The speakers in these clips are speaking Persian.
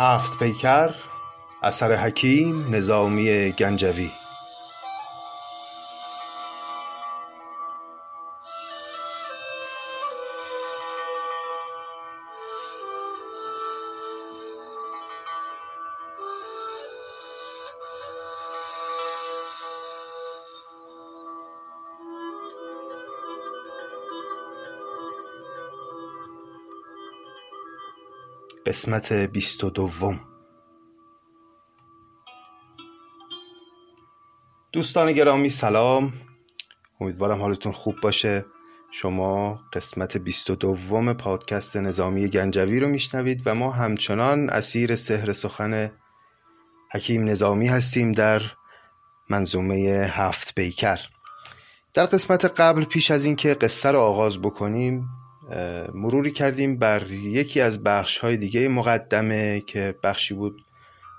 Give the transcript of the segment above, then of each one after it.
هفت پیکر اثر حکیم نظامی گنجوی. قسمت بیست و دوم. دوستان گرامی سلام. امیدوارم حالتون خوب باشه. شما قسمت بیست و دوم پادکست نظامی گنجوی رو میشنوید و ما همچنان اسیر سحر سخن حکیم نظامی هستیم در منظومه هفت بیکر. در قسمت قبل پیش از اینکه قصه رو آغاز بکنیم مروری کردیم بر یکی از بخش های دیگه مقدمه که بخشی بود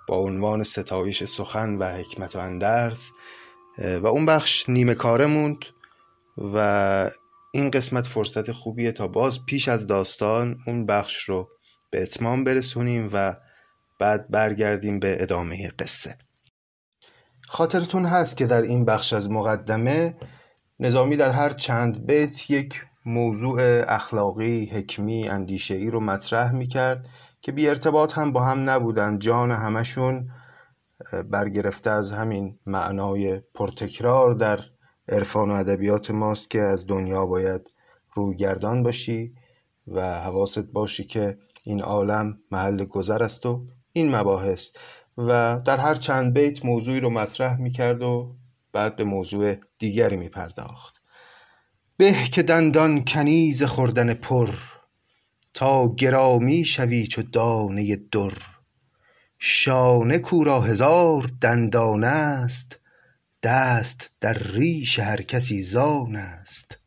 با عنوان ستایش سخن و حکمت و اندرس و اون بخش نیمه کاره موند و این قسمت فرصت خوبیه تا باز پیش از داستان اون بخش رو به اتمام برسونیم و بعد برگردیم به ادامه قصه. خاطرتون هست که در این بخش از مقدمه نظامی در هر چند بیت یک موضوع اخلاقی، حکمی، ای رو مطرح می‌کرد که بی ارتباط هم با هم نبودن. جان همشون برگرفته از همین معنای پرتکرار در عرفان و ادبیات ماست که از دنیا باید رویگردان باشی و حواست باشی که این عالم محل گذر است و این مباحث. و در هر چند بیت موضوعی رو مطرح می‌کرد و بعد به موضوع دیگری میپرداخت. به که دندان کنیز خوردن پر تا گرامی شوی چو دانه در. شانه کورا هزار دندان است دست در ریش هر کسی زان است.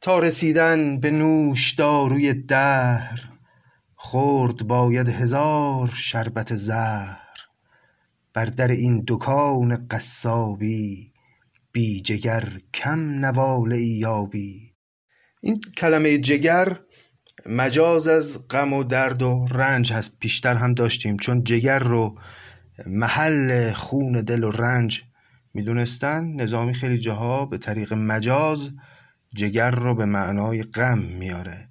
تا رسیدن به نوشداروی دهر خورد باید هزار شربت زهر. بر در این دکان قصابی بی جگر کم نواله یابی. این کلمه جگر مجاز از غم و درد و رنج هست. پیشتر هم داشتیم. چون جگر رو محل خون دل و رنج می‌دونستن نظامی خیلی جاها به طریق مجاز جگر رو به معنای غم میاره.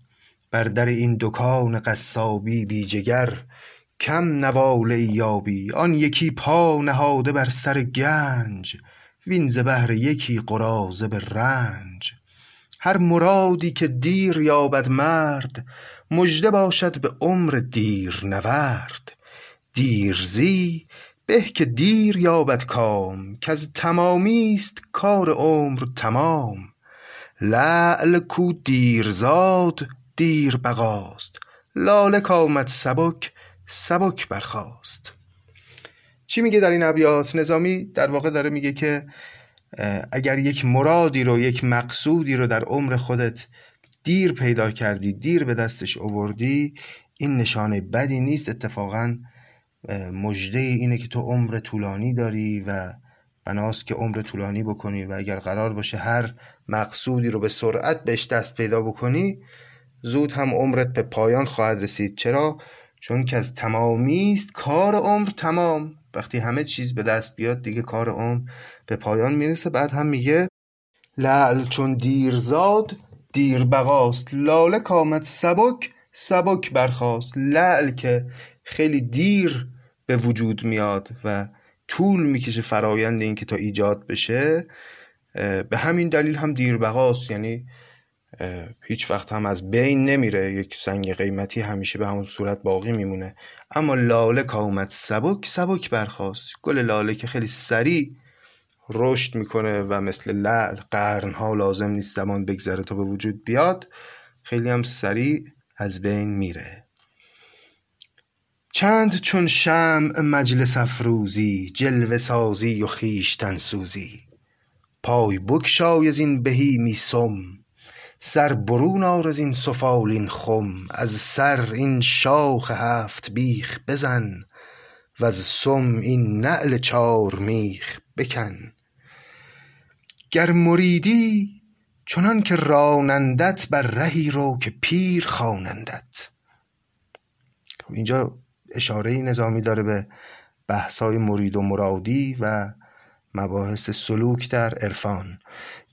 بر در این دکان قصابی بی جگر کم نواله یابی. آن یکی پا نهاده بر سر گنج. وین ز بهر یکی قراضه به رنج. هر مرادی که دیر یابد مرد مژده باشد به عمر دیر نورد. دیرزی به که دیر یابد کام کز تمامی است کار عمر تمام. لعل کو دیر زاد دیر بقاست لاله کآمد سبک سبک برخاست. چی میگه در این ابیات؟ نظامی در واقع داره میگه که اگر یک مرادی رو یک مقصودی رو در عمر خودت دیر پیدا کردی دیر به دستش اووردی این نشانه بدی نیست. اتفاقا مجده اینه که تو عمر طولانی داری و بناست که عمر طولانی بکنی و اگر قرار باشه هر مقصودی رو به سرعت بهش دست پیدا بکنی زود هم عمرت به پایان خواهد رسید. چرا؟ چون که از تمامی است کار عمر تمام. وقتی همه چیز به دست بیاد دیگه کار عمر به پایان می‌رسه. بعد هم میگه لعل چون دیر زاد دیر بقاست لاله کامد سبک سبک برخواست لعل که خیلی دیر به وجود میاد و طول می‌کشه فرایند این که تا ایجاد بشه به همین دلیل هم دیر بقاست یعنی هیچ وقت هم از بین نمیره. یک سنگ قیمتی همیشه به همون صورت باقی میمونه. اما لاله که اومد سبک سبک برخواست گل لاله که خیلی سریع رشد می‌کنه و مثل لعل قرنها لازم نیست زمان بگذره تا به وجود بیاد. خیلی هم سریع از بین میره. چند چون شمع مجلس افروزی جلوه سازی و خویشتن سوزی. پای بگشای از این بهیمی سم. سر برون آر از این سفالین خم. از سر این شاخ هفت بیخ بزن وز سم این نعل چار میخ بکن. گر مریدی چنان که رانندت بر رهی رو که پیر خوانندت. خب اینجا اشاره نظامی داره به بحثای مرید و مرادی و مباحث سلوک در عرفان.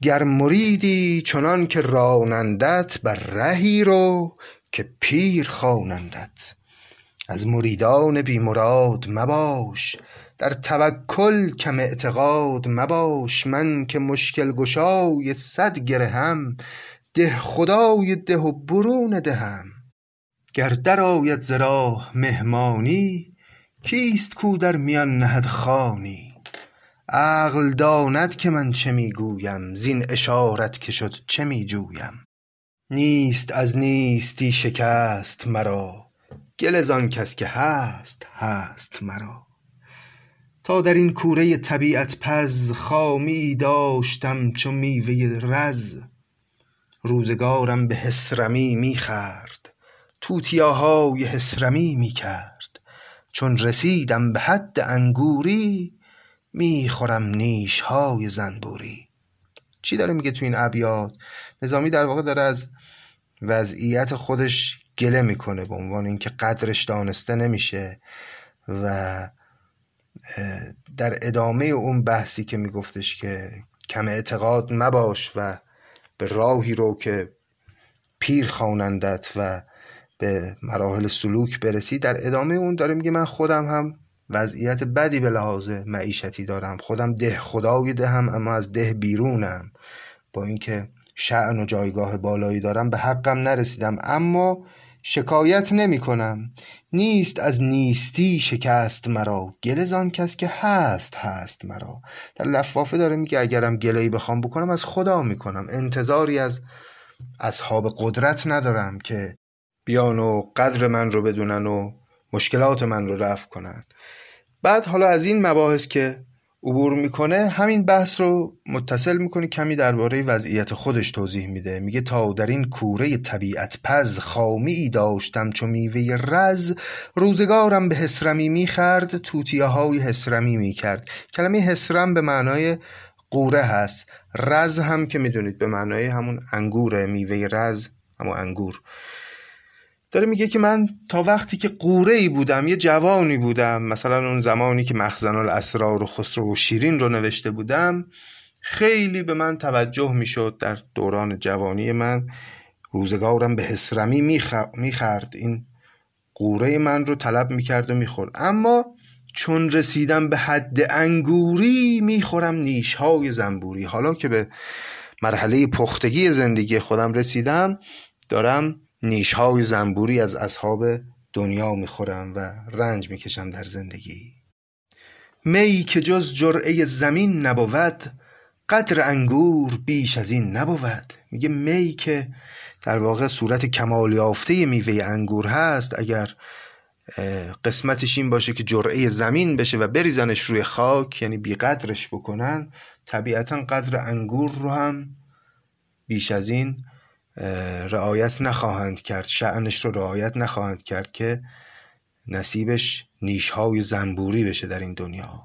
گر مریدی چنان که رانندت بر رهی رو که پیر خوانندت. از مریدان بی مراد مباش در توکل کم اعتقاد مباش. من که مشکل گشای صد گرهم ده خدای ده و برون دهم. گر درآید ز راه مهمانی کیست کو در میان نهد خوانی عقل داند که من چه می گویم زین اشارت که شد چه می جویم نیست از نیستی شکست مرا گله زان کس که هست هست مرا. تا در این کوره طبیعت پز خامیی داشتم چو میوه رز. روزگارم به حصرمی می خورد توتیاهای حصرمی می کرد چون رسیدم به حد انگوری می خورم نیشهای زنبوری. چی داره میگه تو این ابیات؟ نظامی در واقع داره از وضعیت خودش گله می‌کنه به عنوان اینکه قدرش دانسته نمیشه و در ادامه اون بحثی که میگفتش که کم اعتقاد مباش و به راهی رو که پیر خوانندت و به مراحل سلوک برسی در ادامه اون داره میگه من خودم هم وضعیت بدی به لحاظ معیشتی دارم. خودم ده خدای دهم اما از ده بیرونم. با اینکه شعن و جایگاه بالایی دارم به حقم نرسیدم. اما شکایت نمی کنم نیست از نیستی شکست مرا. زان کس که هست هست مرا. در لفافه داره میگه اگرم گلهی بخوام بکنم از خدا می‌کنم. انتظاری از اصحاب قدرت ندارم که بیان و قدر من رو بدونن و مشکلات من رو رفع کنن. بعد حالا از این مباحث که عبور می‌کنه همین بحث رو متصل می‌کنه کمی درباره وضعیت خودش توضیح میده. میگه تا در این کوره طبیعت پز خامی ای داشتم چو میوه رز روزگارم به حسرمی می‌خرد توتیه های حسرمی می‌کرد. کلمه حسرم به معنای قوره هست. رز هم که می‌دونید به معنای همون انگوره میوه رز همون انگور. داره میگه که من تا وقتی که قوره ای بودم یه جوانی بودم مثلا اون زمانی که مخزن الاسرار و خسرو و شیرین رو نوشته بودم خیلی به من توجه می‌شد در دوران جوانی من. روزگارم به حسرمی می‌خرد. این قوره من رو طلب می‌کرد و می‌خورد. اما چون رسیدم به حد انگوری می‌خورم نیشهای زنبوری. حالا که به مرحله پختگی زندگی خودم رسیدم دارم نیشهای زنبوری از اصحاب دنیا می‌خورم و رنج می‌کشم در زندگی. می که جز جرعه زمین نبود قدر انگور بیش از این نبود. میگه می که در واقع صورت کمال یافته میوه انگور هست اگر قسمتش این باشه که جرعه زمین بشه و بریزنش روی خاک یعنی بیقدرش بکنن طبیعتا قدر انگور رو هم بیش از این رعایت نخواهند کرد شعنش رو رعایت نخواهند کرد که نصیبش نیشهای زنبوری بشه در این دنیا.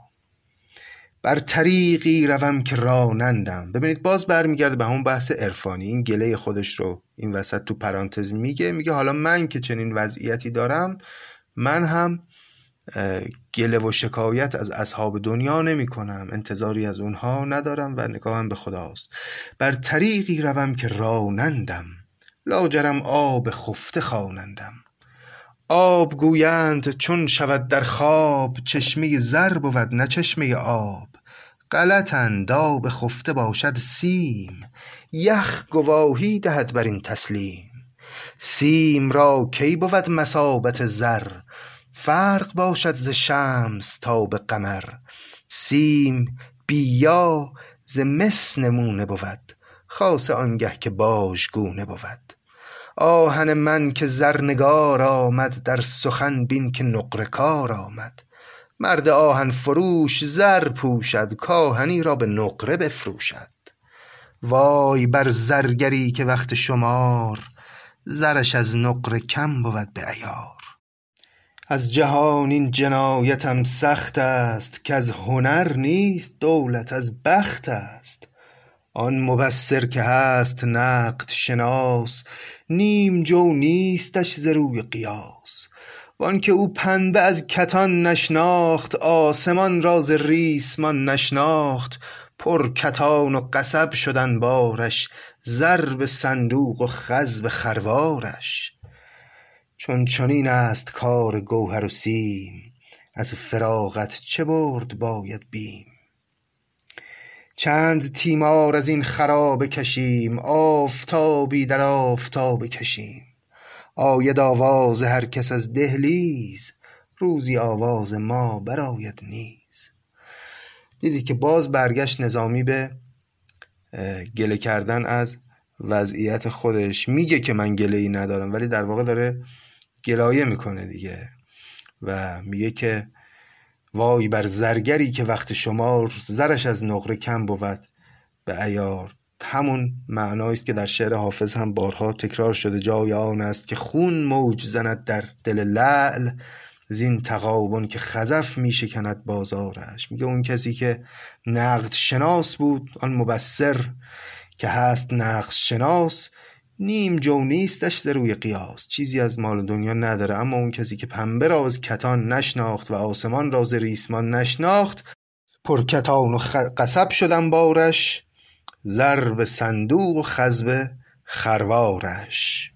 بر طریقی روم که رانندم. ببینید باز برمیگرده به همون بحث عرفانی. این گله خودش رو این وسط تو پرانتز میگه. میگه حالا من که چنین وضعیتی دارم من هم گله و شکایت از اصحاب دنیا نمی کنم انتظاری از اونها ندارم و نگاهم به خداست. بر طریقی روم که رانندم. لاجرم آب خفته خوانندم. آب گویند چون شود در خواب چشمه زر بود نه چشمه آب. غلطند آب خفته باشد سیم. یخ گواهی دهد بر این تسلیم. سیم را کی بود مثابت زر؟ فرق باشد ز شمس تا به قمر. سیم بیا ز مس نمونه بود خاصه آنگه که باژگونه بود. آهن من که زرنگار آمد در سخن بین که نقره کار آمد. مرد آهن فروش زر پوشد کاهنی را به نقره بفروشد. وای بر زرگری که وقت شمار زرش از نقره کم بود به عیار. از جهان این جنایتم سخت است کز هنر نیست دولت از بخت است. آن مبصر که هست نقد شناس نیم جو نیستش ز روی قیاس. وان که او پنبه از کتان نشناخت آسمان راز ریسمان نشناخت. پر کتان و قصب شدن بارش ضرب صندوق و خز خروارش. چون چنین است کار گوهر و سیم از فراغت چه برد باید بیم؟ چند تیمار از این خرابه کشیم آفتابی در آفتابه کشیم. آید آواز هر کس از دهلیز روزی آواز ما برآید نیز. دیدید که باز برگشت نظامی به گله کردن از وضعیت خودش. میگه که من گله ای ندارم ولی در واقع داره گلایه می‌کنه دیگه. و میگه که وای بر زرگری که وقت شما زرش از نقره کم بود. به ایار همون معنایی است که در شعر حافظ هم بارها تکرار شده. جای آن است که خون موج زند در دل لعل. زین تقابن که خزف می شکند بازارش. میگه اون کسی که نقد شناس بود آن مبصر که هست نقد شناس نیم جو نیستش ز روی قیاس. چیزی از مال دنیا نداره اما اون کسی که پنبه را از کتان نشناخت و آسمان را ز ریسمان نشناخت پر کتان و قصب شدن بارش ضرب صندوق و خزب خروارش.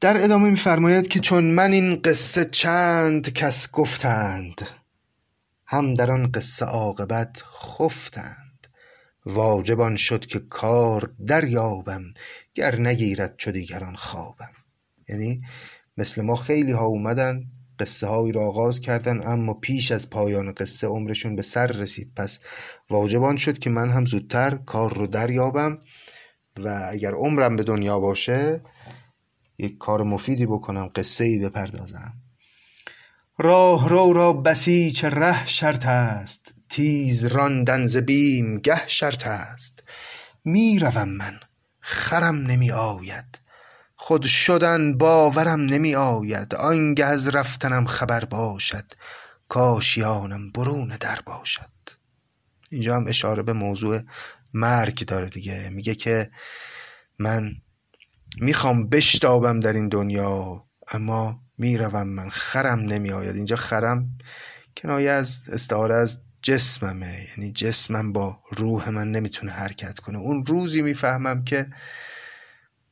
در ادامه میفرماید که چون من این قصه چند کس گفتند هم در آن قصه عاقبت خفتند. واجب شد که کار دریابم گر نگیرد چو دیگران خوابم. یعنی مثل ما خیلی ها اومدن قصه هایی را آغاز کردن اما پیش از پایان قصه عمرشون به سر رسید. پس واجبان شد که من هم زودتر کار رو دریابم و اگر عمرم به دنیا باشه یک کار مفیدی بکنم قصه ای بپردازم. راه رو را بسیچ ره شرط است. تیز راندن ز بیم گه شرط است. می‌روم من خرم نمی آید. خود شدن باورم نمی آید. آنگه از رفتنم خبر باشد کاشیانم برون در باشد. اینجا هم اشاره به موضوع مرگ داره دیگه. میگه که من می‌خوام بشتابم در این دنیا اما می‌روم من خرم نمیآید اینجا خرم کنایه از استعاره از جسممه. یعنی جسمم با روح من نمی‌تونه حرکت کنه. اون روزی می‌فهمم که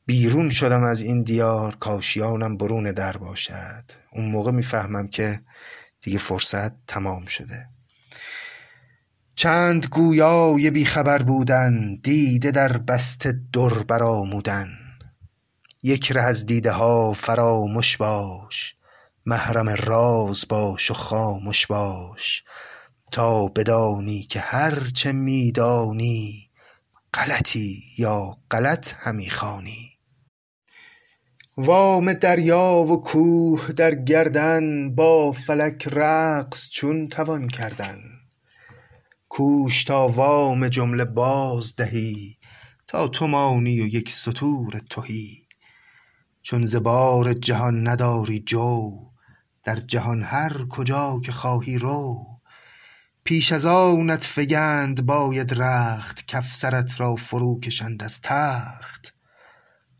بیرون شدم از این دیار کاشیانم برون در باشد. اون موقع می‌فهمم که دیگه فرصت تمام شده. چند گویای بیخبر بودن دیده در بست در برآمودن. یک ره از دیده ها فراموش باش محرم راز باش و خاموش باش. تا بدانی که هر چه میدانی غلطی یا غلط همی خوانی. وام دریا و کوه در گردن با فلک رقص چون توان کردن. کوش تا وام جمله باز دهی تا تو مانی و یک ستور تهی. چون ز بار جهان نداری جو در جهان هر کجا که خواهی رو پیش از آنت فگند باید رخت کافسرت را فرو کشند از تخت.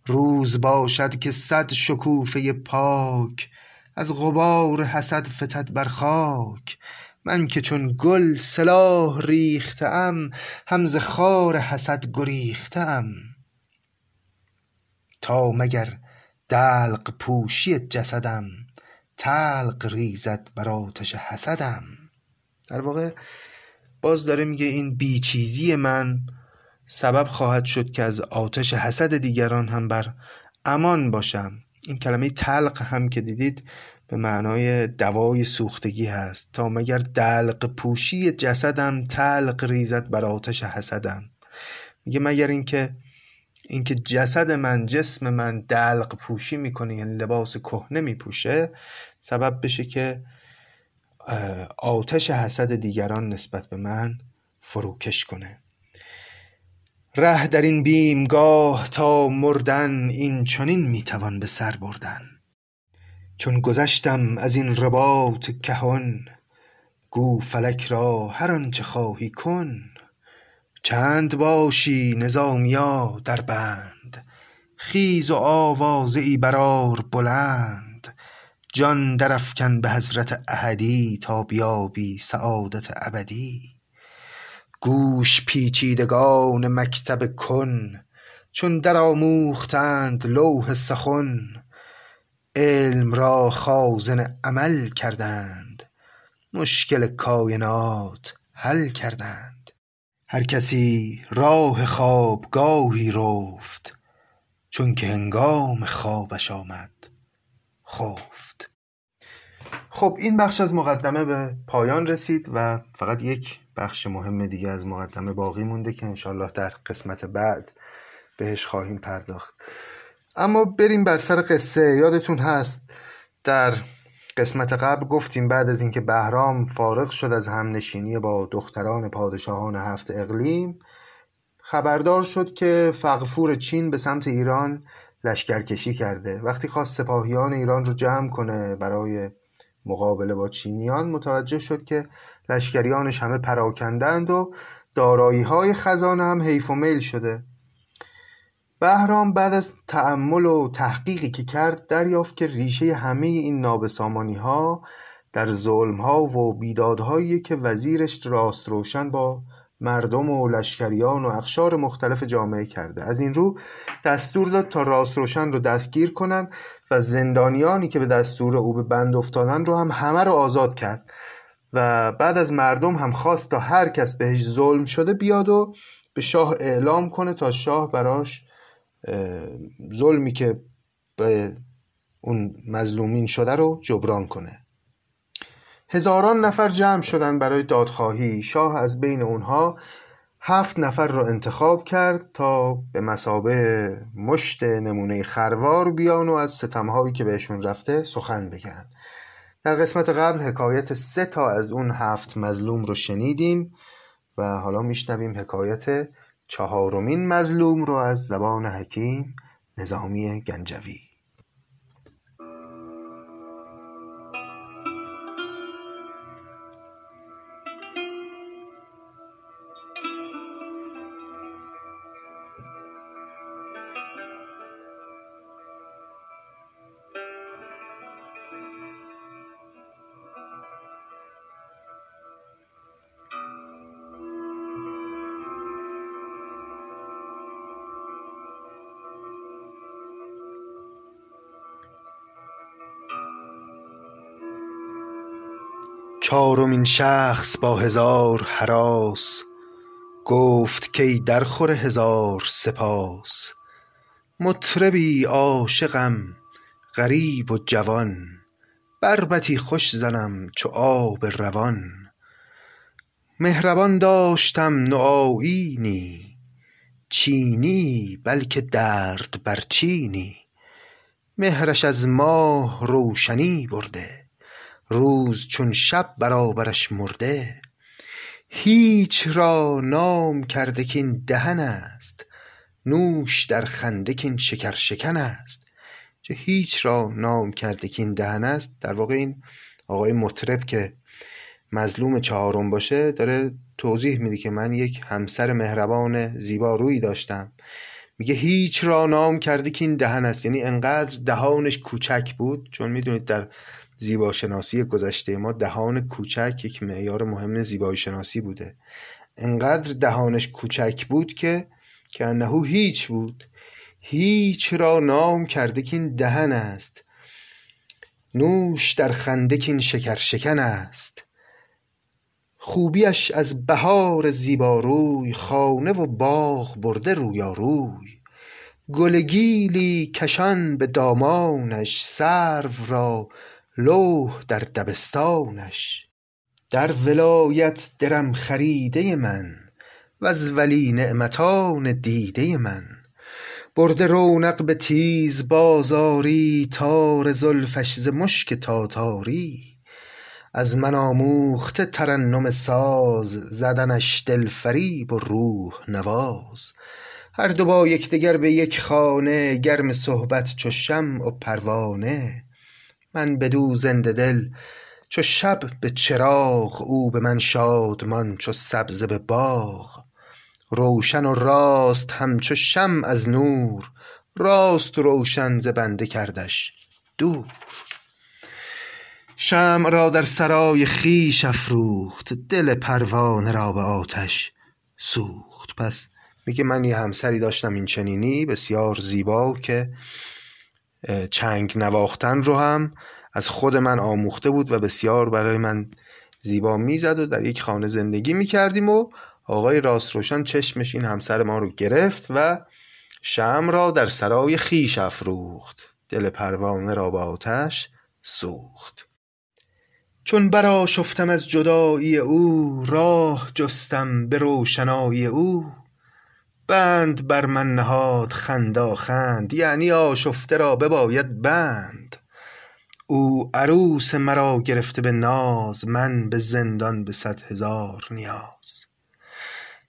روز باشد که صد شکوفه پاک از غبار حسد فتد بر خاک. من که چون گل سلاح ریخته ام هم ز خار حسد گریخته تا مگر دلق پوشی جسدم طلق ریزد بر آتش حسدم. در واقع باز داره میگه این بیچیزی من سبب خواهد شد که از آتش حسد دیگران هم بر امان باشم. این کلمه تلق هم که دیدید به معنای دوای سوختگی هست. تا مگر دلق پوشی جسدم تلق ریزد بر آتش حسدم. میگه مگر اینکه اینکه جسد من جسم من دلق پوشی می‌کنه یعنی لباس کهنه میپوشه سبب بشه که آتش حسد دیگران نسبت به من فروکش کنه. ره در این بیمگاه تا مردن این چنین می‌توان به سر بردن. چون گذشتم از این رباط کهن گو فلک را هر آنچه خواهی کن. چند باشی نظامیا در بند خیز و آوازه ای برآر بلند. جان درافکن به حضرت احدی تا بیابی سعادت ابدی. گوش پیچیدگان مکتب کن چون درآموختند لوح سخن. علم را خازن عمل کردند مشکل کاینات حل کردند. هر کسی راه خوابگاهی رفت چونکه هنگام خوابش آمد خفت خب این بخش از مقدمه به پایان رسید و فقط یک بخش مهم دیگه از مقدمه باقی مونده که انشالله در قسمت بعد بهش خواهیم پرداخت. اما بریم بر سر قصه. یادتون هست در قسمت قبل گفتیم بعد از اینکه بهرام فارغ شد از همنشینی با دختران پادشاهان هفت اقلیم خبردار شد که فقفور چین به سمت ایران لشکرکشی کرده. وقتی خواست سپاهیان ایران رو جمع کنه برای مقابله با چینیان متوجه شد که لشکریانش همه پراکندند و دارایی های خزانه هم حیف و میل شده. بهرام بعد از تأمل و تحقیقی که کرد دریافت که ریشه همه این نابسامانی ها در ظلم ها و بیدادهایی که وزیرش راست روشن با مردم و لشکریان و اخشار مختلف جامعه کرده. از این رو دستور داد تا راست روشن رو دستگیر کنن و زندانیانی که به دستور او به بند افتادن رو هم همه رو آزاد کرد و بعد از مردم هم خواست تا هر کس بهش ظلم شده بیاد و به شاه اعلام کنه تا شاه براش ظلمی که به اون مظلومین شده رو جبران کنه. هزاران نفر جمع شدن برای دادخواهی. شاه از بین اونها هفت نفر را انتخاب کرد تا به مسابه مشت نمونه خروار بیان و از ستمهایی که بهشون رفته سخن بگن. در قسمت قبل حکایت سه تا از اون هفت مظلوم رو شنیدیم و حالا میشنویم حکایت چهارمین مظلوم رو از زبان حکیم نظامی گنجوی. چارمین شخص با هزار هراس گفت کای درخور هزار سپاس. مطربی عاشقم غریب و جوان بربطی خوش زنم چو آب روان. مهربان داشتم نوآیینی چینی بلکه درد بر چینی مهرش از ماه روشنی برده روز چون شب برابرش مرده هیچ را نام کرده کاین دهن است نوش در خنده کاین شکر شکن است. چه هیچ را نام کرده کاین دهن است در واقع این آقای مطرب که مظلوم چهارم باشه داره توضیح میده که من یک همسر مهربان زیبا روی داشتم. میگه هیچ را نام کرده که این دهن است. یعنی انقدر دهانش کوچک بود چون می‌دونید در زیباشناسی گذشته ما دهان کوچک یک معیار مهم زیبایی شناسی بوده. انقدر دهانش کوچک بود که که انهو هیچ بود. هیچ را نام کرده که این دهن است. نوش در خنده که این شکر شکن است. خوبیش از بهار زیباروی خانه و باغ برده رویاروی گل گیلی کشان به دامانش سرو را لوح در دبستانش. در ولایت درم خریده من وز ولی نعمتان دیده من. برده رونق به تیز بازاری تار زلفش ز مشک تاتاری. از من آموخته ترنم ساز زدنش دلفریب و روح نواز. هر دو با یکدگر به یک خانه گرم صحبت چو شمع و پروانه. من بدو زنده دل چو شب به چراغ او به من شادمان چو سبزه به باغ. روشن و راست همچو شمع از نور راست روشن ز بنده کردش دور. شمع را در سرای خیش افروخت دل پروانه را به آتش سوخت. پس میگه من یه همسری داشتم این چنینی بسیار زیبا که چنگ نواختن رو هم از خود من آموخته بود و بسیار برای من زیبا می‌زد و در یک خانه زندگی می‌کردیم و آقای راست روشن چشمش این همسر ما رو گرفت و شم را در سرای خیش افروخت. دل پروانه را با آتش سوخت. چون برا شفتم از جدایی او راه جستم به روشنایی او. بند بر من نهاد خند یعنی آشفته را بباید بند. او عروس مرا گرفته به ناز من به زندان به صد هزار نیاز.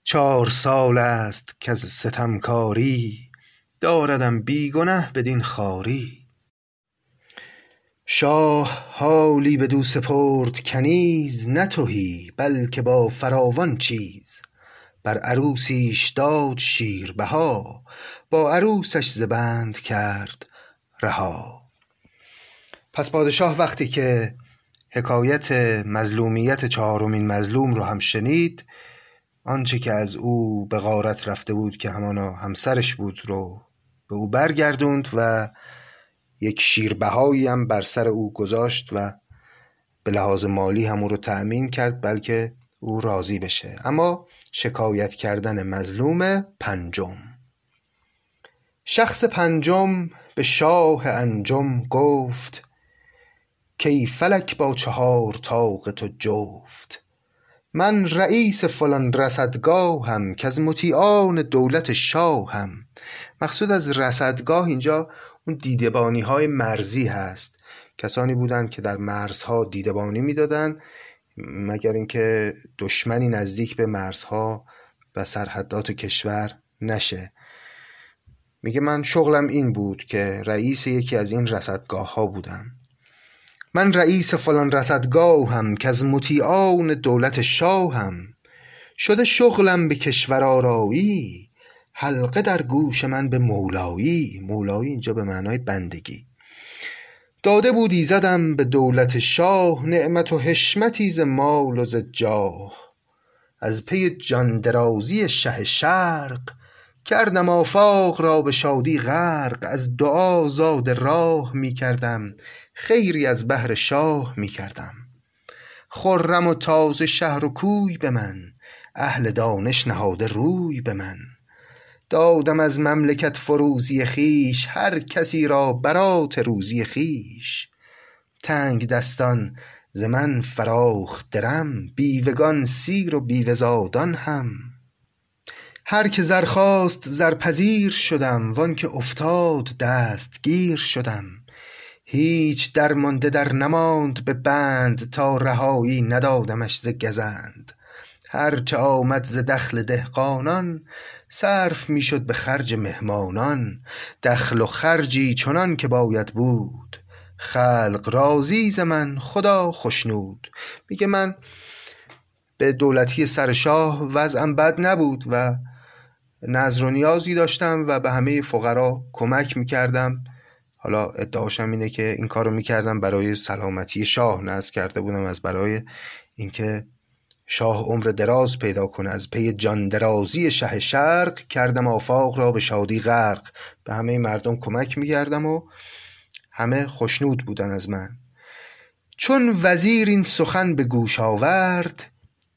چار سال است که از ستمکاری داردم بی گنه بدین خواری. شاه حالی بدو سپرد کنیز نه بلکه با فراوان چیز. بر عروسیش داد شیربها با عروسش ز بند کرد رها. پس پادشاه وقتی که حکایت مظلومیت چهارمین مظلوم رو هم شنید آنچه که از او به غارت رفته بود که همانا همسرش بود رو به او برگردوند و یک شیربهایی هم بر سر او گذاشت و به لحاظ مالی هم او رو تأمین کرد بلکه او راضی بشه. اما شکایت کردن مظلوم پنجم. شخص پنجم به شاه انجم گفت کی فلک با چهار طاق تو جفت؟ من رئیس فلان رصدگاهم از مطیعان دولت شاهم. مقصود از رصدگاه اینجا اون دیدبانی های مرزی هست. کسانی بودند که در مرزها دیدبانی می‌دادند مگر اینکه دشمنی نزدیک به مرزها و سرحدات کشور نشه. میگه من شغلم این بود که رئیس یکی از این رصدگاه ها بودم. من رئیس فلان رصدگاهم که از مطیعان دولت شاهم. شده شغلم به کشور آرایی حلقه در گوش من به مولایی. مولایی اینجا به معنای بندگی. داده بودی زدم به دولت شاه نعمت و حشمتی ز مال و ز جاه. از پی جاندرازی شه شرق کردم آفاق را به شادی غرق از دعا زاد راه می کردم خیری از بهر شاه می کردم. خرم و تازه شهر و کوی به من اهل دانش نهاده روی به من. دادم از مملکت فروزی خویش هر کسی را برات روزی خویش. تنگ دستان ز من فراخ درم بیوگان سیر و بیوه زادان هم. هر که زر خواست زرپذیر شدم وآنکه افتاد دستگیر شدم. هیچ درمانده در نماند به بند تا رهایی ندادمش ز گزند. هرچه آمد ز دخل دهقانان صرف می شد به خرج مهمانان دخل و خرجی چنان که باید بود. خلق راضی ز من خدا خشنود. میگه من به دولتی سر شاه وضعم بد نبود و نظر و نیازی داشتم و به همه فقرا کمک می‌کردم. حالا ادعاشم اینه که این کارو می‌کردم برای سلامتی شاه. نظر کرده بودم از برای اینکه شاه عمر دراز پیدا کنه از پی جان درازی شه شرق کردم آفاق را به شادی غرق. به همه مردم کمک میگردم و همه خشنود بودن از من. چون وزیر این سخن به گوش آورد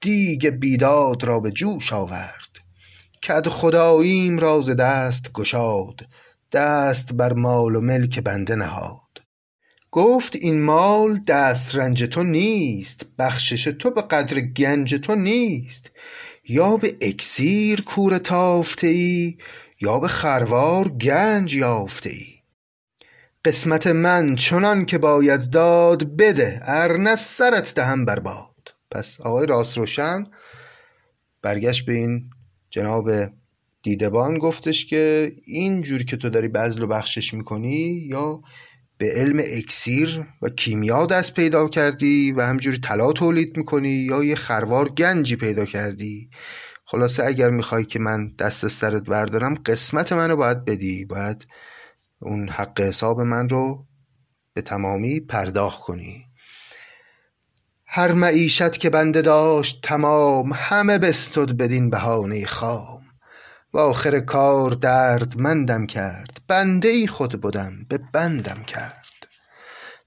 دیگ بیداد را به جوش آورد. کد خداییم را ز دست گشاد دست بر مال و ملک بنده نهاد. گفت این مال دسترنج تو نیست بخشش تو به قدر گنج تو نیست. یا به اکسیر کوره تافته ای یا به خروار گنج یافته ای قسمت من چنان که باید داد بده ار سرت دهم بر باد. پس آقای راست روشن برگشت به این جناب دیدبان گفتش که این جور که تو داری بذل و بخشش می‌کنی یا به علم اکسیر و کیمیا دست پیدا کردی و همجوری طلا تولید می‌کنی یا یه خروار گنجی پیدا کردی. خلاصه اگر می‌خوای که من دست سرت بردارم قسمت منو باید بدی. باید اون حق حساب من رو به تمامی پرداخت کنی. هر معیشت که بنده داشت تمام همه بستد بدین بهانه خام و آخر کار دردمندم کرد. بنده ای خود بدم به بندم کرد.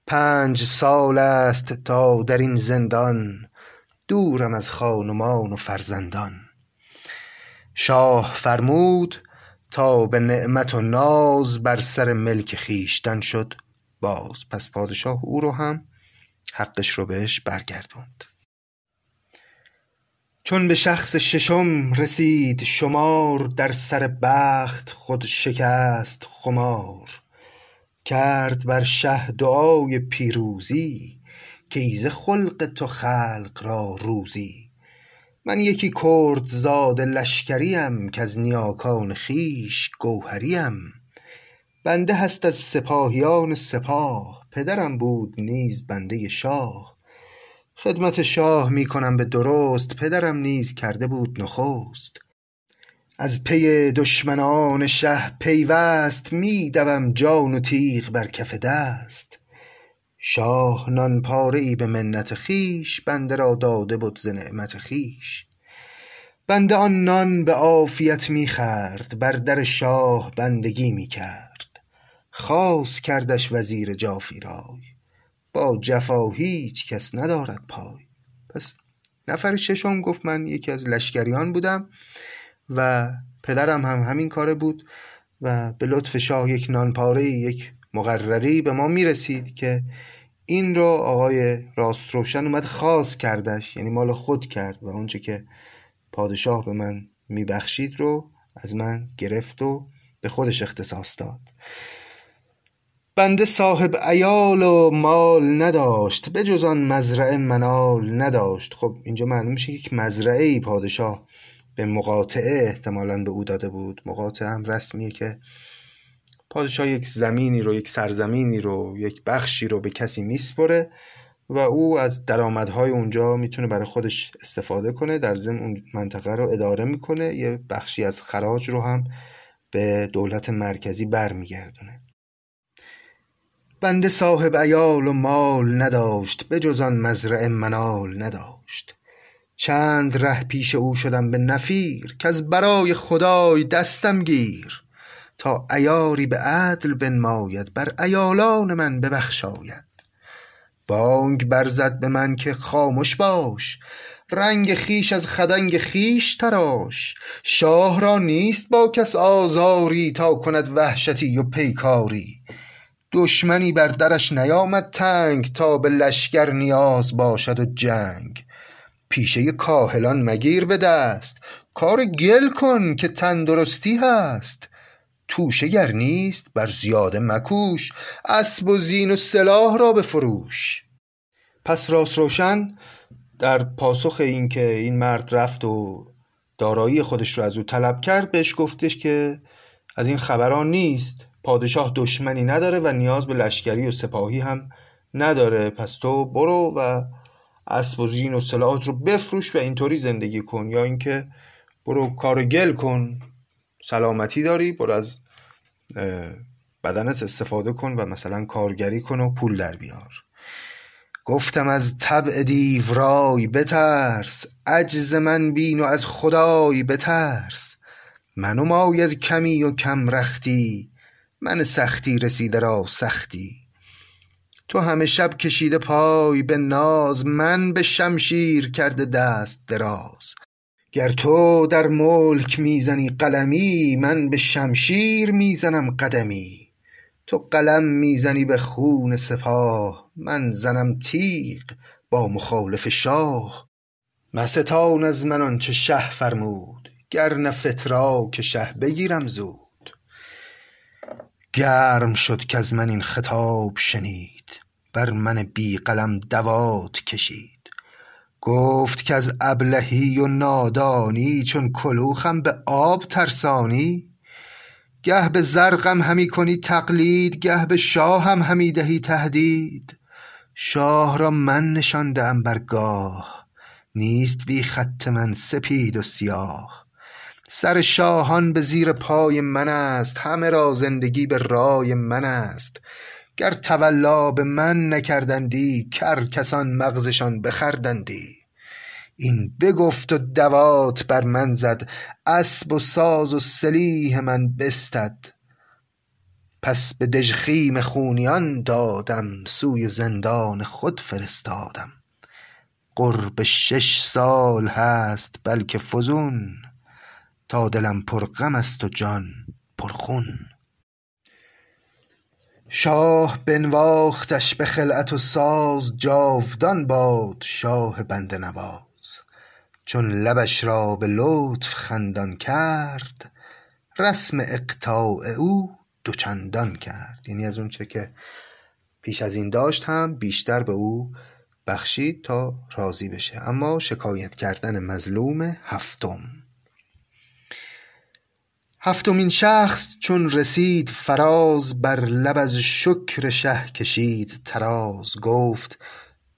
پنج سال است تا در این زندان دورم از خان و فرزندان. شاه فرمود تا به نعمت و ناز بر سر ملک خویشتن شد. باز پس پادشاه او رو هم حقش رو بهش برگردوند. چون به شخص ششم رسید شمار در سر بخت خود شکست خمار. کرد بر شه دعای پیروزی کای خلق تو خلق را روزی. من یکی کردزاده لشکریم کز نیاکان خویش گوهریم. بنده هست از سپاهیان سپاه پدرم بود نیز بنده شاه. خدمت شاه می کنم به درست پدرم نیز کرده بود نخست. از پی دشمنان شه پیوست می دوم جان و تیغ بر کف دست. شاه نان پاره ای به منت خویش بنده را داده بد ز نعمت خویش. بنده آن نان به عافیت می خورد بر در شاه بندگی می کرد خاص کردش وزیر جافی رای با جفا هیچ کس ندارد پای. پس نفر ششم گفت من یکی از لشکریان بودم و پدرم هم همین کاره بود و به لطف شاه یک نانپاره یک مقرری به ما می‌رسید که این رو آقای راست روشن اومد خاص کردش یعنی مال خود کرد و اونچه که پادشاه به من میبخشید رو از من گرفت و به خودش اختصاص داد. بنده صاحب عیال و مال نداشت به جز آن مزرعه منال نداشت. خب اینجا معلوم میشه یک مزرعه ای پادشاه به مقاطعه احتمالا به او داده بود. مقاطعه هم رسمیه که پادشاه یک زمینی رو یک سرزمینی رو یک بخشی رو به کسی میسپره و او از درآمدهای اونجا می‌تونه برای خودش استفاده کنه در ضمن اون منطقه رو اداره می‌کنه. یه بخشی از خراج رو هم به دولت مرکزی برمیگردونه. بنده صاحب عیال و مال نداشت به جز آن مزرعه منال نداشت. چند ره پیش او شدم به نفیر از برای خدای دستم گیر. تا عیاری به عدل بنماید بر عیالان من ببخشاید. بانگ برزد به من که خامش باش رنگ خویش از خدنگ خویش تراش. شاه را نیست با کس آزاری تا کند وحشتی و پیکاری. دشمنی بر درش نیامد تنگ تا به لشکر نیاز باشد و جنگ. پیشه کاهلان مگیر به دست. کار گل کن که تندرستی هست. توشه گر نیست بر زیاده مکوش. اسب و زین و سلاح را بفروش. پس راست روشن در پاسخ این که این مرد رفت و دارایی خودش رو از او طلب کرد بهش گفتش که از این خبران نیست. پادشاه دشمنی نداره و نیاز به لشکری و سپاهی هم نداره. پس تو برو و اسب و زین و سلاحات رو بفروش و اینطوری زندگی کن. یا اینکه برو کار گل کن. سلامتی داری برو از بدنت استفاده کن و مثلا کارگری کن و پول در بیار. گفتم از طبع دیو رای بترس عجز من بین و از خدای بترس. من و مای از کمی و کم رختی من سختی رسیده را سختی. تو همه شب کشیده پای به ناز من به شمشیر کرده دست دراز. گر تو در ملک می‌زنی قلمی من به شمشیر می‌زنم قدمی. تو قلم می‌زنی به خون سپاه من زنم تیغ با مخالف شاه. مستان از من آنچه شه فرمود گر نه فتراک شه بگیرم زود. گرم شد کز من این خطاب شنید بر من بی قلم دوات کشید. گفت کز ابلهی و نادانی چون کلوخم به آب ترسانی. گه به زرقم همی کنی تقلید گه به شاهم همی دهی تهدید. شاه را من نشانده ام بر گاه نیست بی خط من سپید و سیاه. سر شاهان به زیر پای من است همه را زندگی به رای من است. گر تولا به من نکردندی کر کسان مغزشان بخردندی. این بگفت و دوات بر من زد اسب و ساز و سلیح من بستد. پس به دژخیم خونیان دادم سوی زندان خود فرستادم. قرب شش سال هست بلکه فزون. تا دلم پر غم است و جان پر خون. شاه بنواختش به خلعت و ساز جاودان باد شاه بنده نواز. چون لبش را به لطف خندان کرد رسم اقطاع او دو چندان کرد. یعنی از اون چه که پیش از این داشت هم بیشتر به او بخشید تا راضی بشه. اما شکایت کردن مظلوم هفتم. هفتمین شخص چون رسید فراز بر لب از شکر شه کشید طراز گفت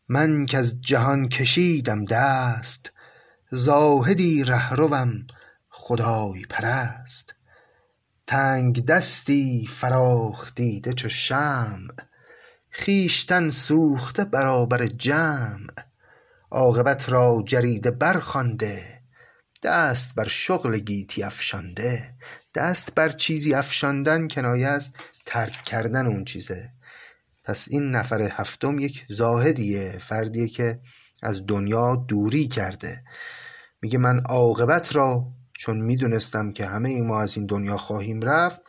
من کز جهان کشیدم دست زاهدی رهروم خدای پرست. تنگدستی فراخ دیده چو شمع خویشتن سوخته برابر جمع. عاقبت را جریده برخوانده دست بر شغل گیتی افشانده دست بر چیزی افشاندن کنایه از ترک کردن اون چیزه. پس این نفر هفتم یک زاهدیه فردیه که از دنیا دوری کرده. میگه من عاقبت را چون می‌دونستم که همه ای ما از این دنیا خواهیم رفت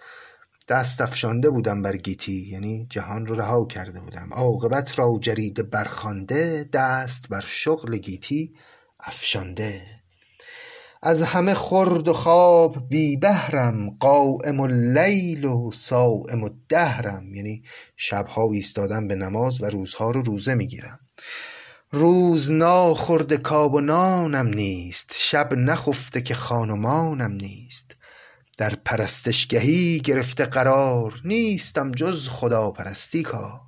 دست افشانده بودم بر گیتی یعنی جهان رو رها کرده بودم. عاقبت را جریده برخوانده دست بر شغل گیتی افشانده. از همه خورد و خواب بی بهرم قایم اللیل و صایم الدهرم. یعنی شبها ایستادم به نماز و روزها رو روزه می‌گیرم. روز ناخورده کاب و نانم نیست شب نخفته که خان و مانم نیست. در پرستشگهی گرفته قرار نیستم جز خداپرستی کار.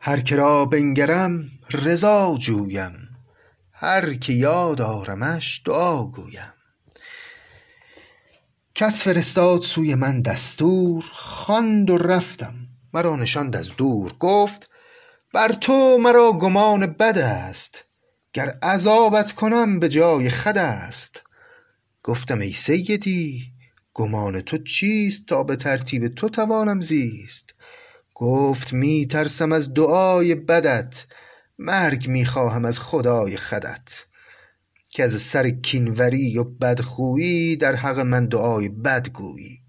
هر که را بنگرم رضا جویم. هر که یاد آرمش دعا گویم. کس فرستاد سوی من دستور خواند و رفتم. مرا نشاند از دور گفت بر تو مرا گمان بد است. گر عذابت کنم به جای خود است. گفتم ای سیدی گمان تو چیست تا به ترتیب تو توانم زیست؟ گفت می ترسم از دعای بدت. مرگ می خواهم از خدای خودت که از سر کینوری و بدخویی در حق من دعای بد گویی.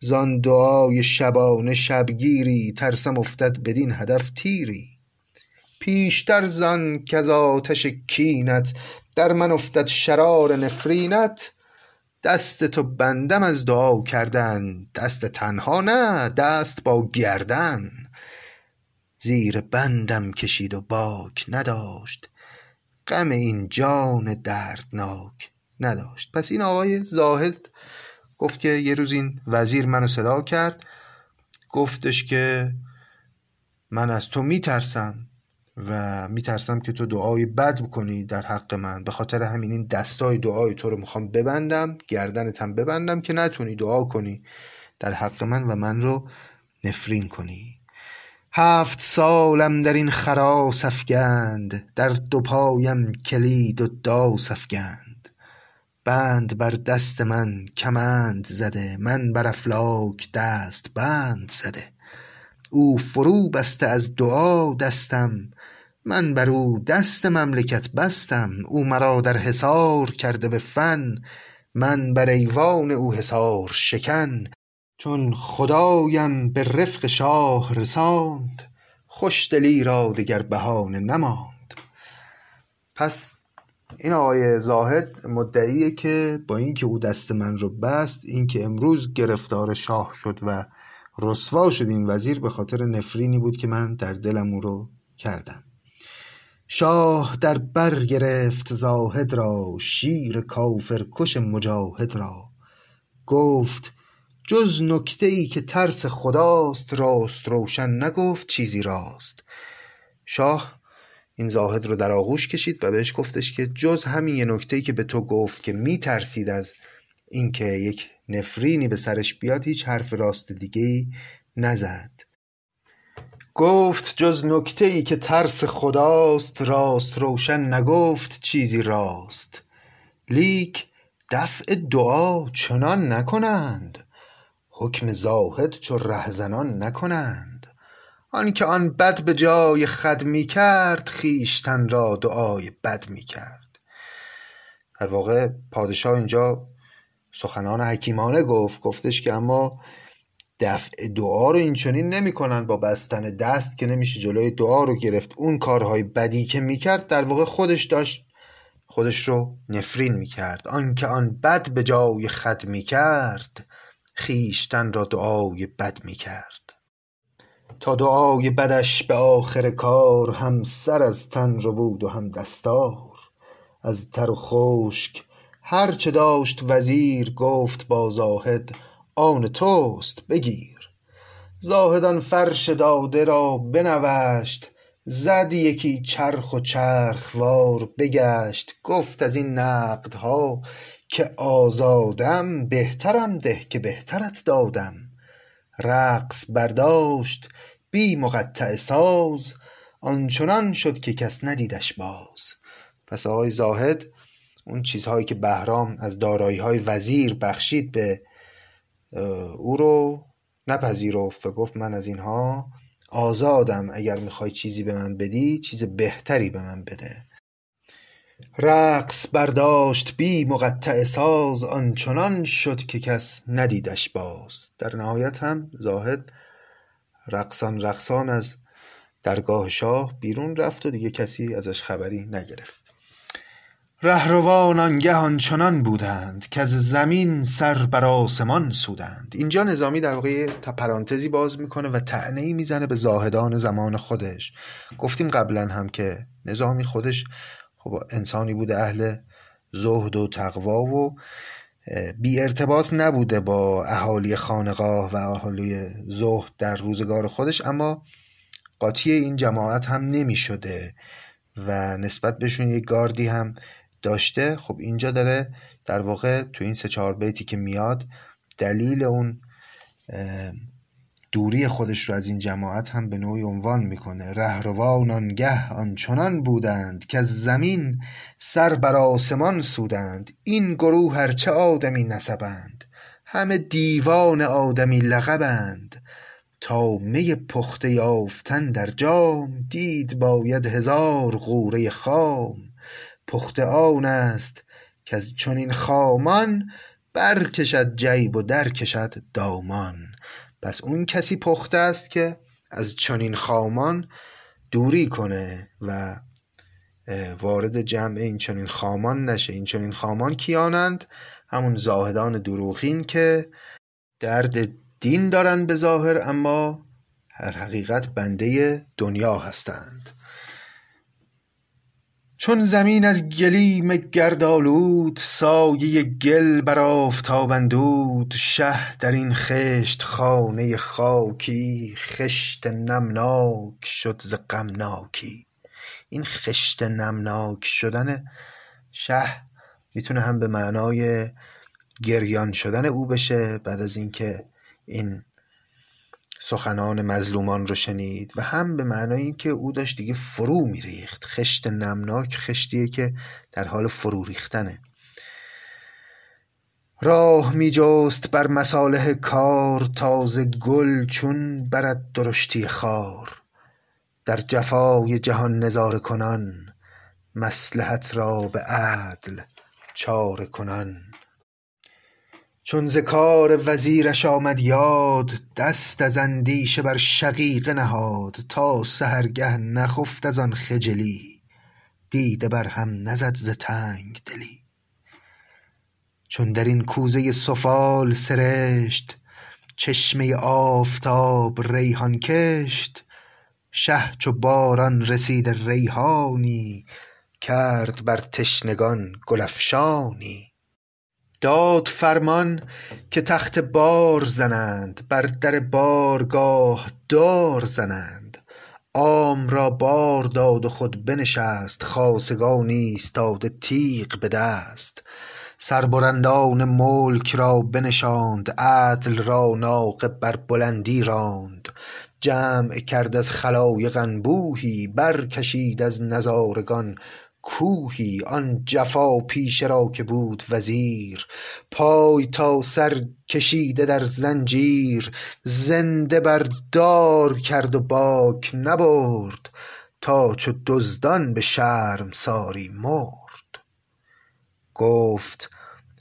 زان دعای شبانه شبگیری ترسم افتد بدین هدف تیری. پیشتر زان کز آتش کینت در من افتد شرار نفرینت دست تو بندم از دعا کردن دست تنها نه دست با گردن. زیر بندم کشید و باک نداشت. غم این جان دردناک نداشت. پس این آقای زاهد گفت که یه روز این وزیر منو صدا کرد. گفتش که من از تو میترسم و میترسم که تو دعای بد بکنی در حق من. به خاطر همین این دستای دعای تو رو می‌خوام ببندم گردنتم ببندم که نتونی دعا کنی در حق من و من رو نفرین کنی. هفت سالم در این خراس افگند در دو پایم کلید و داس افگند. بند بر دست من کمند زده من بر افلاک دست بند زده. او فرو بسته از دعا دستم من بر او دست مملکت بستم. او مرا در حصار کرده به فن من بر ایوان او حصار شکن. چون خدایم به رفق شاه رساند خوشدلی را دگر بهانه نماند. پس این آقای زاهد مدعیه که با اینکه او دست من رو بست اینکه امروز گرفتار شاه شد و رسوا شد این وزیر به خاطر نفرینی بود که من در دلم او رو کردم. شاه در بر گرفت زاهد را شیر کافرکش مجاهد را. گفت جز نکته ای که ترس خداست راست روشن نگفت چیزی راست. شاه این زاهد رو در آغوش کشید و بهش گفتش که جز همین یه نکته ای که به تو گفت که میترسید از اینکه یک نفرینی به سرش بیاد هیچ حرف راست دیگه ای نزد. گفت جز نکته ای که ترس خداست راست روشن نگفت چیزی راست. لیک دفع دعا چنان نکنند. حکم زاهد چو رهزنان نکنند. آنکه آن بد به جای خود می کرد خویشتن را دعای بد می کرد در واقع پادشاه اینجا سخنان حکیمانه گفت گفتش که اما دفع دعا رو این چنین نمی‌کنن با بستن دست که نمیشه جلوی دعا رو گرفت. اون کارهای بدی که می‌کرد در واقع خودش داشت خودش رو نفرین می‌کرد. آنکه آن بد به جای خود می‌کرد خویشتن را دعای بد می‌کرد. تا دعای بدش به آخر کار هم سر از تن ربود و هم دستار. از تر و خشک هر چه داشت وزیر گفت با زاهد آن توست بگیر. زاهد آن فرش داده را بنوشت زد یکی چرخ و چرخ وار بگشت گفت از این نقدها که آزادم بهترم ده که بهترت دادم. رقص برداشت بی مقطعه ساز آنچنان شد که کس ندیدش باز. پس آقای زاهد اون چیزهایی که بهرام از دارایی‌های وزیر بخشید به او رو نپذیرفت و گفت من از اینها آزادم. اگر می‌خوای چیزی به من بدی چیز بهتری به من بده. رقص برداشت بی مقطع ساز آنچنان شد که کس ندیدش باز. در نهایت هم زاهد رقصان رقصان از درگاه شاه بیرون رفت و دیگه کسی ازش خبری نگرفت. رهروان آنگه آنچنان بودند که از زمین سر بر آسمان سودند. اینجا نظامی در واقع پرانتزی باز می‌کنه و طعنه ای می‌زنه به زاهدان زمان خودش. گفتیم قبلا هم که نظامی خودش خب انسانی بوده اهل زهد و تقوا و بی ارتباط نبوده با اهالی خانقاه و اهالی زهد در روزگار خودش اما قاطی این جماعت هم نمی شده و نسبت بهشون یک گاردی هم داشته. خب اینجا داره در واقع تو این سه چهار بیتی که میاد دلیل اون دوری خودش رو از این جماعت هم به نوعی عنوان می‌کنه. رهروان آنگه آنچنان بودند که از زمین سر بر آسمان سودند. این گروه هرچه آدمی نسبند همه دیوان آدمی لقبند. تا می پخته یافتن در جام دید باید هزار غوره خام. پخته آن است کز چنین خامان برکشد جیب و درکشد دامان. پس اون کسی پخته است که از چنین خامان دوری کنه و وارد جمع این چنین خامان نشه. این چنین خامان کیانند؟ همون زاهدان دروغین که درد دین دارن به ظاهر اما هر حقیقت بنده دنیا هستند. چون زمین از گلیم گرد آلود سایه گل بر آفتاب اندود شه در این خشت خانه خاکی خشت نمناک شد ز غمناکی. این خشت نمناک شدن شه می‌تونه هم به معنای گریان شدن او بشه بعد از اینکه این سخنان مظلومان رو شنید و هم به معنای اینکه او داشت دیگه فرو میریخت. خشت نمناک خشتیه که در حال فرو ریختنه. راه میجست بر مصالح کار تازه گل چون برد درشتی خار. در جفای جهان نظاره کنان مصلحت را به عدل چاره کنان. چون ز کار وزیرش آمد یاد دست از اندیشه بر شقیقه نهاد تا سحرگه نخفت از آن خجلی دیده بر هم نزد ز تنگ دلی. چون در این کوزه سفال سرشت چشمه آفتاب ریحان کشت شه چو باران رسیده ریحانی کرد بر تشنگان گل افشانی. داد فرمان که تخت بار زنند بر در بارگاه دار زنند. عام را بار داد و خود بنشست خاصگان ایستاده تیغ به دست. سربلندان ملک را بنشاند عدل را ناقه بر بلندی راند. جمع کرد از خلایق انبوهی برکشید از نظارگان. کوهی آن جفا پیشه را که بود وزیر پای تا سر کشیده در زنجیر زنده بر دار کرد و باک نبرد تا چو دزدان به شرمساری مرد. گفت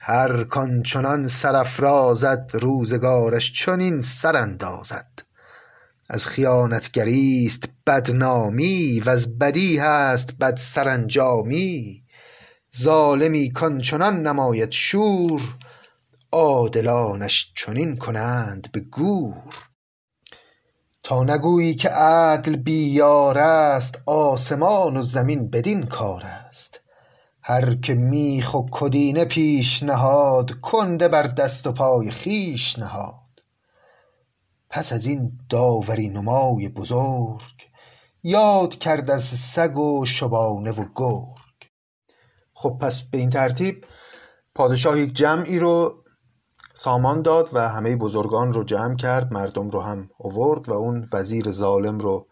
هر کان چنان سرافرازد روزگارش چنین سراندازد. از خیانتگریست بدنامی وز بدی هست بد سرانجامی ظالمی کآنچنان نماید شور عادلانش چنین کنند به گور. تا نگویی که عدل بی یارست آسمان و زمین بدین کارست هر که میخ و کدینه پیش نهاد کنده بر دست و پای خویش نهاد. پس از این داوری نمای بزرگ یاد کرد از سگ و شبانه و گرگ. خب پس به این ترتیب پادشاه یک جمعی رو سامان داد و همه بزرگان رو جمع کرد مردم رو هم آورد و اون وزیر ظالم رو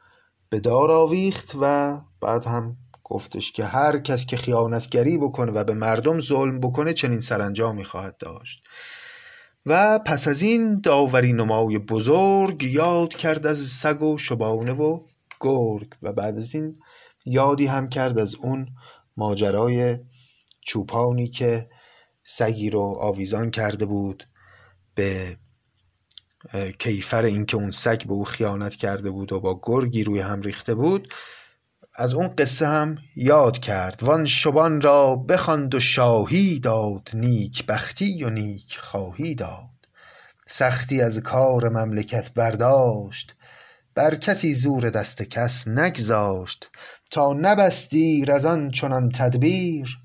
به دار آویخت و بعد هم گفتش که هر کس که خیانتگری بکنه و به مردم ظلم بکنه چنین سرانجامی خواهد داشت. و پس از این داوری نمای بزرگ یاد کرد از سگ و شبانه و گرگ و بعد از این یادی هم کرد از اون ماجرای چوپانی که سگی رو آویزان کرده بود به کیفر اینکه اون سگ به او خیانت کرده بود و با گرگی روی هم ریخته بود. از اون قصه هم یاد کرد. وان شبان را بخواند و شاهی داد. نیک بختی و نیک خواهی داد. سختی از کار مملکت برداشت. بر کسی زور دست کس نگذاشت. تا نبست دیر از آن چنان تدبیر.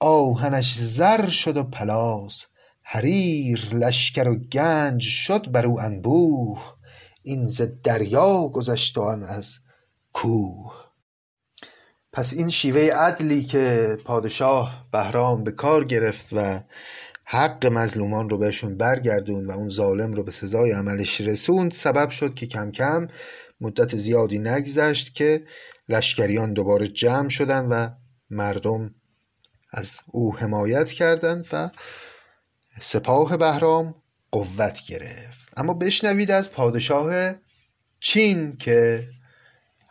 آهنش زر شد و پلاس. حریر لشکر و گنج شد بر او انبوه. این ز دریا گذشت و آن از کوه. پس این شیوه عدلی که پادشاه بهرام به کار گرفت و حق مظلومان رو بهشون برگردون و اون ظالم رو به سزای عملش رسوند سبب شد که کم کم مدت زیادی نگذشت که لشکریان دوباره جمع شدن و مردم از او حمایت کردند و سپاه بهرام قوت گرفت. اما بشنوید از پادشاه چین که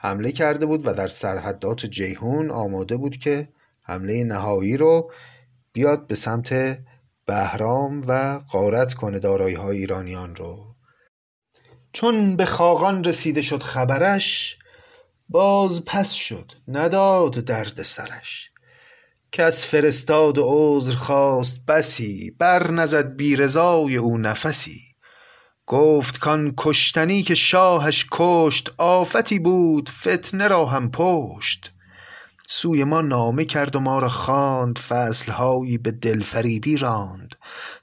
حمله کرده بود و در سرحدات جیهون آماده بود که حمله نهایی رو بیاد به سمت بهرام و غارت کنه دارایی های ایرانیان رو. چون به خاقان رسیده شد خبرش باز پس شد نداد درد سرش. کس فرستاد و عذر خواست بسی بر نزد بی رضای او نفسی. گفت کان کشتنی که شاهش کشت آفتی بود فتنه را هم پشت. سوی ما نامه کرد و ما را خواند فصلهایی به دلفریبی راند.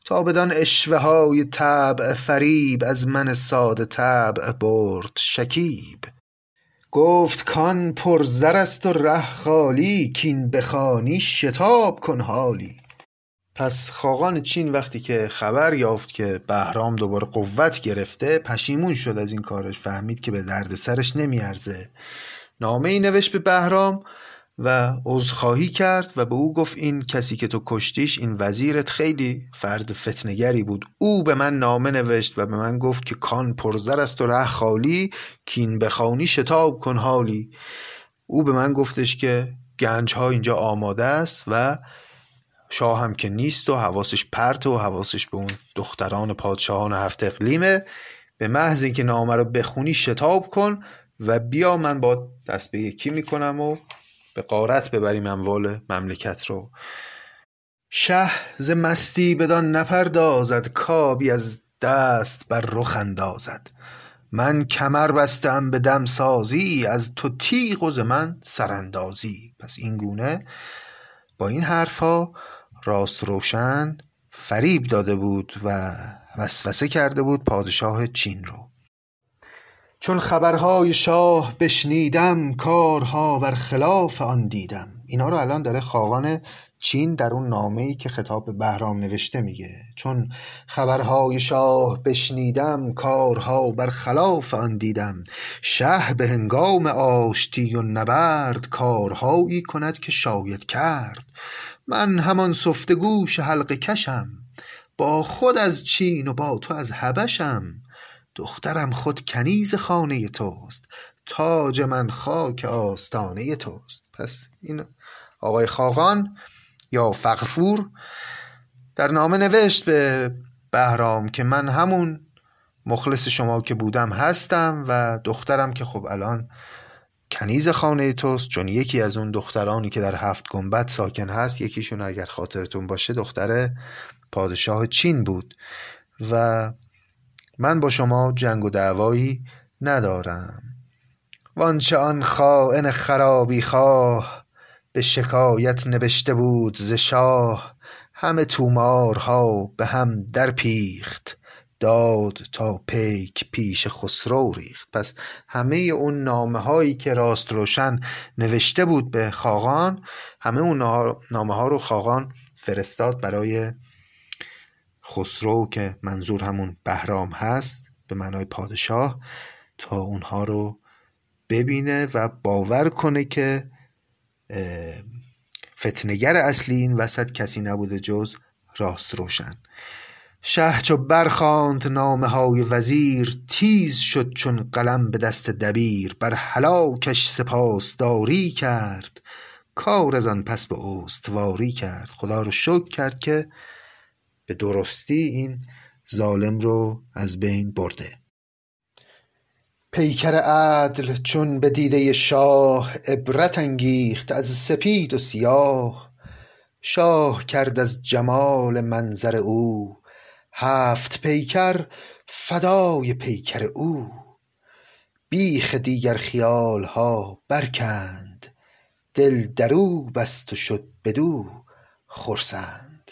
تا بدان عشوه های طبع فریب از من ساده طبع برد شکیب. گفت کان پر زر است و ره خالی کاین بخوانی شتاب کن حالی. پس خاقان چین وقتی که خبر یافت که بهرام دوباره قوت گرفته پشیمون شد از این کارش. فهمید که به درد سرش نمیارزه. نامه ای نوشت به بهرام و عذرخواهی کرد و به او گفت این کسی که تو کشتیش این وزیرت خیلی فرد فتنگری بود. او به من نامه نوشت و به من گفت که کان پرزر است و ره خالی کین بخوانی شتاب کن حالی. او به من گفتش که گنج ها اینجا آماده است و شاه هم که نیست و حواسش پرت و حواسش به اون دختران پادشاهان هفت اقلیمه به محض اینکه نامه رو بخونی شتاب کن و بیا من با دست به یکی می‌کنم و به قارت ببریم اموال مملکت رو. شه ز مستی بدان نپردازد کابی از دست بر رخ اندازد. من کمر بسته ام به دمسازی از تو تیغ و ز من سراندازی. پس این گونه با این حرفها راست روشن فریب داده بود و وسوسه کرده بود پادشاه چین رو. چون خبرهای شاه بشنیدم کارها بر خلاف آن دیدم. اینا رو الان داره خاقان چین در اون نامه ای که خطاب به بهرام نوشته میگه. چون خبرهای شاه بشنیدم کارها بر خلاف آن دیدم. شه به هنگام آشتی و نبرد کارهایی کند که شاید کرد. من همان سفته گوش حلقه کشم. با خود از چین و با تو از حبشم. دخترم خود کنیز خانه توست. تاج من خاک آستانه توست. پس این آقای خاقان یا فقفور در نامه نوشت به بهرام که من همون مخلص شما که بودم هستم و دخترم که خب الان کنیز خانه توست چون یکی از اون دخترانی که در هفت گنبد ساکن هست یکیشون اگر خاطرتون باشه دختر پادشاه چین بود. و من با شما جنگ و دعوایی ندارم. وانچه آن خائن خرابی خواه به شکایت نبشته بود ز شاه همه تومارها به هم در پیخت. داد تا پیک پیش خسرو ریخت. پس همه اون نامه هایی که راست روشن نوشته بود به خاقان همه اون نامه ها رو خاقان فرستاد برای خسرو که منظور همون بهرام هست به معنای پادشاه تا اونها رو ببینه و باور کنه که فتنگر اصلی این وسط کسی نبوده جز راست روشن. شه چو برخواند نامه های وزیر تیز شد چون قلم به دست دبیر. بر هلاکش سپاسداری کرد کار از آن پس به استواری کرد. خدا رو شکر کرد که به درستی این ظالم رو از بین برده. پیکر عدل چون به دیده شاه عبرت انگیخت از سپید و سیاه. شاه کرد از جمال منظر او هفت پیکر فدای پیکر او. بیخ دیگر خیال ها برکند دل درو بست و شد بدو خرسند.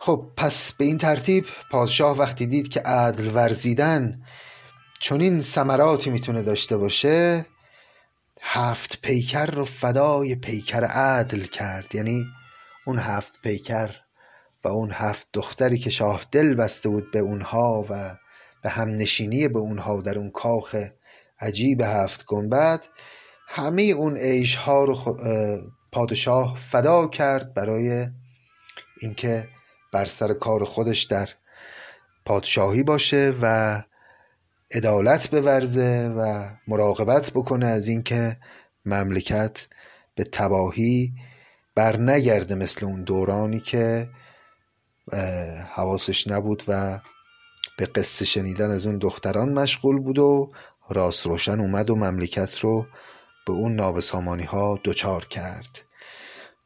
خب پس به این ترتیب پادشاه وقتی دید که عدل ورزیدن چنین ثمراتی می‌تونه داشته باشه هفت پیکر رو فدای پیکر عدل کرد. یعنی اون هفت پیکر و اون هفت دختری که شاه دل بسته بود به اونها و به هم نشینی به اونها در اون کاخ عجیب هفت گنبد همه اون عیش ها رو پادشاه فدا کرد برای اینکه بر سر کار خودش در پادشاهی باشه و عدالت بورزه و مراقبت بکنه از اینکه مملکت به تباهی بر نگرده مثل اون دورانی که حواسش نبود و به قصه شنیدن از اون دختران مشغول بود و راست روشن اومد و مملکت رو به اون نابسامانی ها دچار کرد.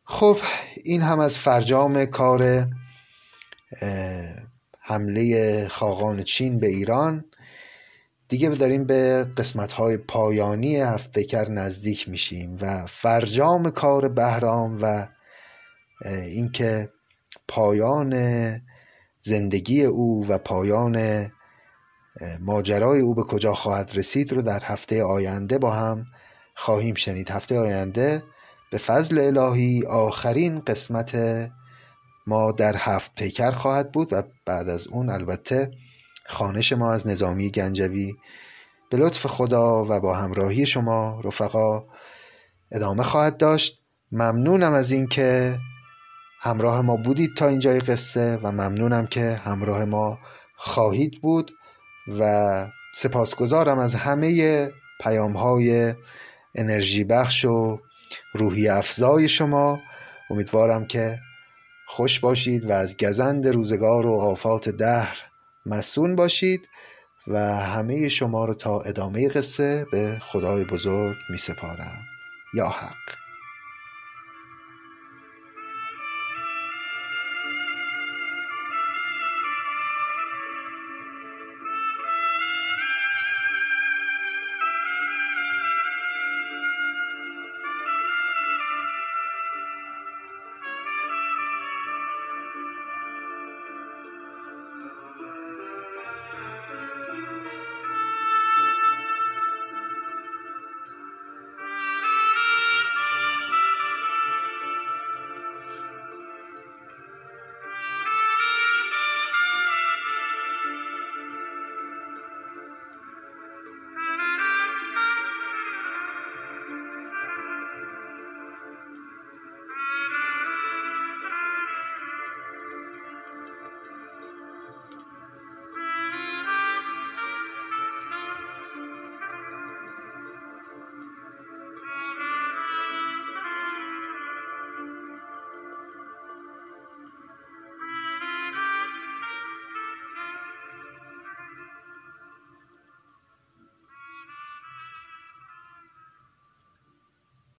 خب این هم از فرجام کار حمله خاقان چین به ایران. دیگه داریم به قسمت های پایانی هفت پیکر نزدیک میشیم و فرجام کار بهرام و اینکه پایان زندگی او و پایان ماجرای او به کجا خواهد رسید رو در هفته آینده با هم خواهیم شنید. هفته آینده به فضل الهی آخرین قسمت ما در هفت پیکر خواهد بود و بعد از اون البته خانش ما از نظامی گنجوی. به لطف خدا و با همراهی شما رفقا ادامه خواهد داشت. ممنونم از اینکه همراه ما بودید تا اینجای قصه و ممنونم که همراه ما خواهید بود و سپاسگزارم از همه پیام های انرژی بخش و روحی افزای شما. امیدوارم که خوش باشید و از گزند روزگار و آفات دهر مسون باشید و همه شما رو تا ادامه قصه به خدای بزرگ می سپارم یا حق.